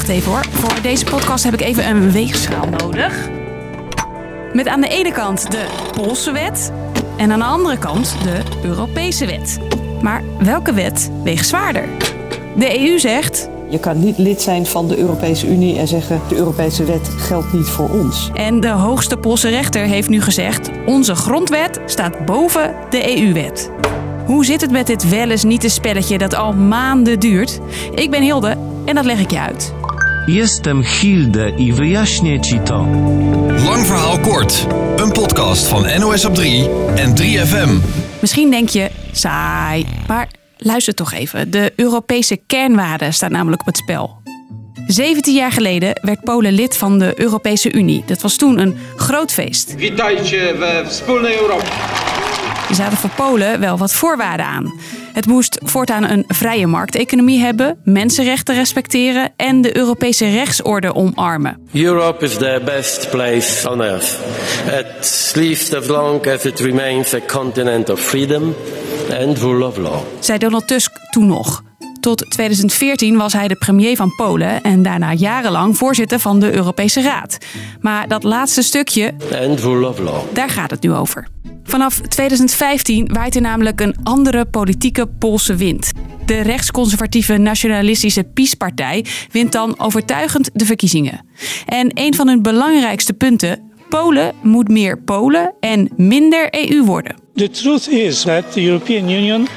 wacht even hoor. Voor deze podcast heb ik even een weegschaal nodig. Met aan de ene kant de Poolse wet en aan de andere kant de Europese wet. Maar welke wet weegt zwaarder? De EU zegt. Je kan niet lid zijn van de Europese Unie en zeggen de Europese wet geldt niet voor ons. En de hoogste Poolse rechter heeft nu gezegd: onze grondwet staat boven de EU-wet. Hoe zit het met dit wel eens niet een spelletje dat al maanden duurt? Ik ben Hilde en dat leg ik je uit. Jestem Hilde i wyjaśnię ci to. Lang verhaal kort. Een podcast van NOS op 3 en 3FM. Misschien denk je saai, maar luister toch even. De Europese kernwaarden staan namelijk op het spel. 17 jaar geleden werd Polen lid van de Europese Unie. Dat was toen een groot feest. Witajcie we wspólnej Europie. Zaten voor Polen wel wat voorwaarden aan. Het moest voortaan een vrije markteconomie hebben, mensenrechten respecteren en de Europese rechtsorde omarmen. Europe is the best place on earth, at least as long as it remains a continent of freedom and rule of law. Zei Donald Tusk toen nog. Tot 2014 was hij de premier van Polen en daarna jarenlang voorzitter van de Europese Raad. Maar dat laatste stukje, And rule of law. daar gaat het nu over. Vanaf 2015 waait er namelijk een andere politieke Poolse wind. De rechtsconservatieve nationalistische PiS-partij wint dan overtuigend de verkiezingen. En een van hun belangrijkste punten: Polen moet meer Polen en minder EU worden. The truth is that the European Union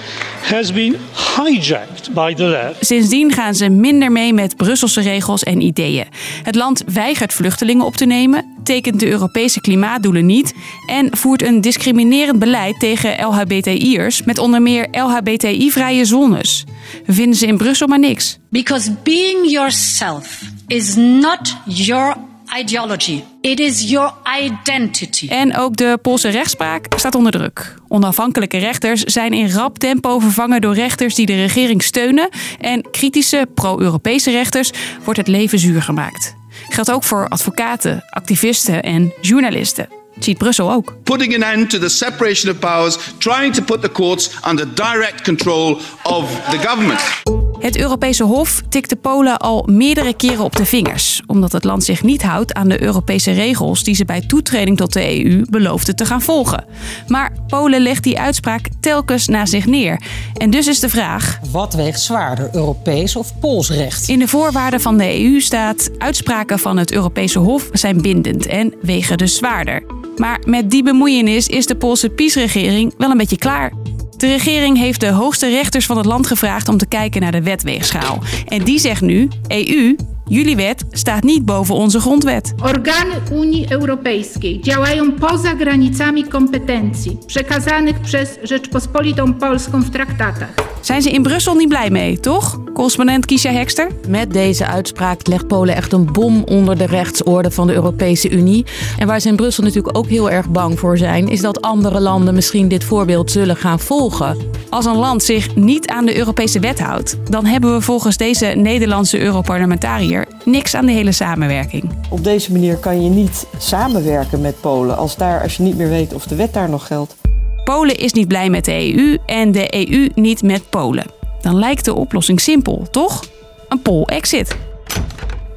has been hijacked by the left. Sindsdien gaan ze minder mee met Brusselse regels en ideeën. Het land weigert vluchtelingen op te nemen, tekent de Europese klimaatdoelen niet en voert een discriminerend beleid tegen LHBTI'ers met onder meer LHBTI-vrije zones. Vinden ze in Brussel maar niks. Because being yourself is not your ideology. It is your identity. En ook de Poolse rechtspraak staat onder druk. Onafhankelijke rechters zijn in rap tempo vervangen door rechters die de regering steunen. En kritische pro-Europese rechters wordt het leven zuur gemaakt. Geldt ook voor advocaten, activisten en journalisten. Ziet Brussel ook. putting an end to the separation of powers, trying to put the courts under direct control of the government. Het Europese Hof tikte Polen al meerdere keren op de vingers, omdat het land zich niet houdt aan de Europese regels die ze bij toetreding tot de EU beloofde te gaan volgen. Maar Polen legt die uitspraak telkens na zich neer. En dus is de vraag: Wat weegt zwaarder, Europees of Pools recht? in de voorwaarden van de EU staat: uitspraken van het Europese Hof zijn bindend en wegen dus zwaarder. Maar met die bemoeienis is de Poolse PiS-regering wel een beetje klaar. De regering heeft de hoogste rechters van het land gevraagd om te kijken naar de wetweegschaal. En die zegt nu: EU, jullie wet staat niet boven onze grondwet. Organy Unii Europejskiej działają poza granicami kompetencji przekazanych przez Rzeczpospolitą Polską w traktatach. Zijn ze in Brussel niet blij mee, toch? Correspondent Kiesja Hekster? Met deze uitspraak legt Polen echt een bom onder de rechtsorde van de Europese Unie. En waar ze in Brussel natuurlijk ook heel erg bang voor zijn, is dat andere landen misschien dit voorbeeld zullen gaan volgen. Als een land zich niet aan de Europese wet houdt, dan hebben we volgens deze Nederlandse Europarlementariër niks aan de hele samenwerking. Op deze manier kan je niet samenwerken met Polen als, daar, als je niet meer weet of de wet daar nog geldt. Polen is niet blij met de EU en de EU niet met Polen. Dan lijkt de oplossing simpel, toch? Een Pool-exit.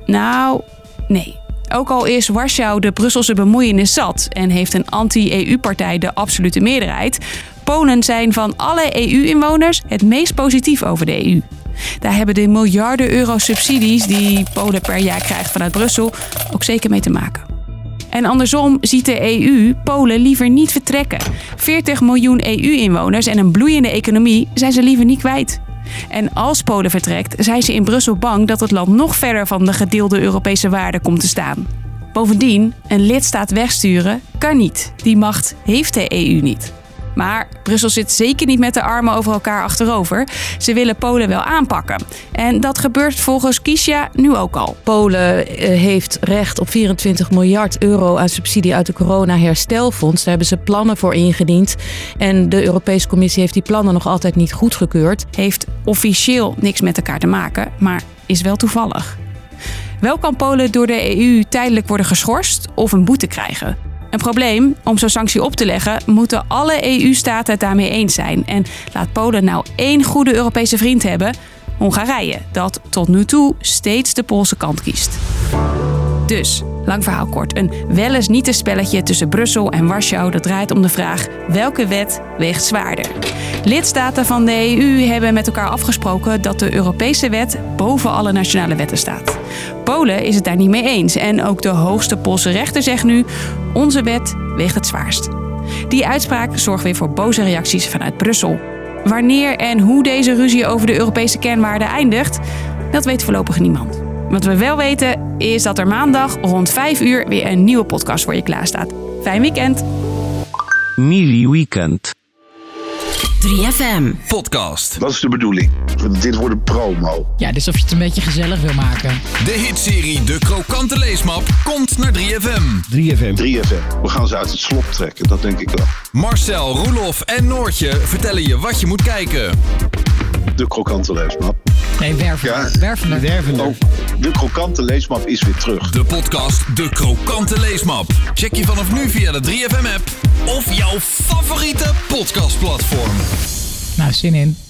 Nou, nee. Ook al is Warschau de Brusselse bemoeienis zat en heeft een anti-EU-partij de absolute meerderheid, Polen zijn van alle EU-inwoners het meest positief over de EU. Daar hebben de miljarden euro subsidies die Polen per jaar krijgt vanuit Brussel ook zeker mee te maken. En andersom ziet de EU Polen liever niet vertrekken. 40 miljoen EU-inwoners en een bloeiende economie zijn ze liever niet kwijt. En als Polen vertrekt, zijn ze in Brussel bang dat het land nog verder van de gedeelde Europese waarden komt te staan. Bovendien, een lidstaat wegsturen kan niet. Die macht heeft de EU niet. Maar Brussel zit zeker niet met de armen over elkaar achterover. Ze willen Polen wel aanpakken. En dat gebeurt volgens Kiesja nu ook al. Polen eh, heeft recht op 24 miljard euro aan subsidie uit de corona-herstelfonds. Daar hebben ze plannen voor ingediend. En de Europese Commissie heeft die plannen nog altijd niet goedgekeurd. Heeft officieel niks met elkaar te maken, maar is wel toevallig. Wel kan Polen door de EU tijdelijk worden geschorst of een boete krijgen. Een probleem, om zo'n sanctie op te leggen, moeten alle EU-staten het daarmee eens zijn. En laat Polen nou één goede Europese vriend hebben, Hongarije, dat tot nu toe steeds de Poolse kant kiest. Dus, lang verhaal kort, een wel eens niet een spelletje tussen Brussel en Warschau dat draait om de vraag welke wet weegt zwaarder. Lidstaten van de EU hebben met elkaar afgesproken dat de Europese wet boven alle nationale wetten staat. Polen is het daar niet mee eens en ook de hoogste Poolse rechter zegt nu: onze wet weegt het zwaarst. Die uitspraak zorgt weer voor boze reacties vanuit Brussel. Wanneer en hoe deze ruzie over de Europese kernwaarden eindigt, dat weet voorlopig niemand. Wat we wel weten is dat er maandag rond 5 uur weer een nieuwe podcast voor je klaarstaat. Fijn weekend! Mili Weekend. 3FM. Podcast. Dat is de bedoeling. Dit wordt een promo. Ja, dus of je het een beetje gezellig wil maken. De hitserie De Krokante Leesmap komt naar 3FM. 3FM. 3FM. We gaan ze uit het slop trekken, dat denk ik wel. Marcel, Roelof en Noortje vertellen je wat je moet kijken. De krokante leesmap. Nee, Wervender. Ja. Oh, de krokante leesmap is weer terug. De podcast De Krokante Leesmap. Check je vanaf nu via de 3FM app of jouw favoriete podcastplatform. Nou, zin in.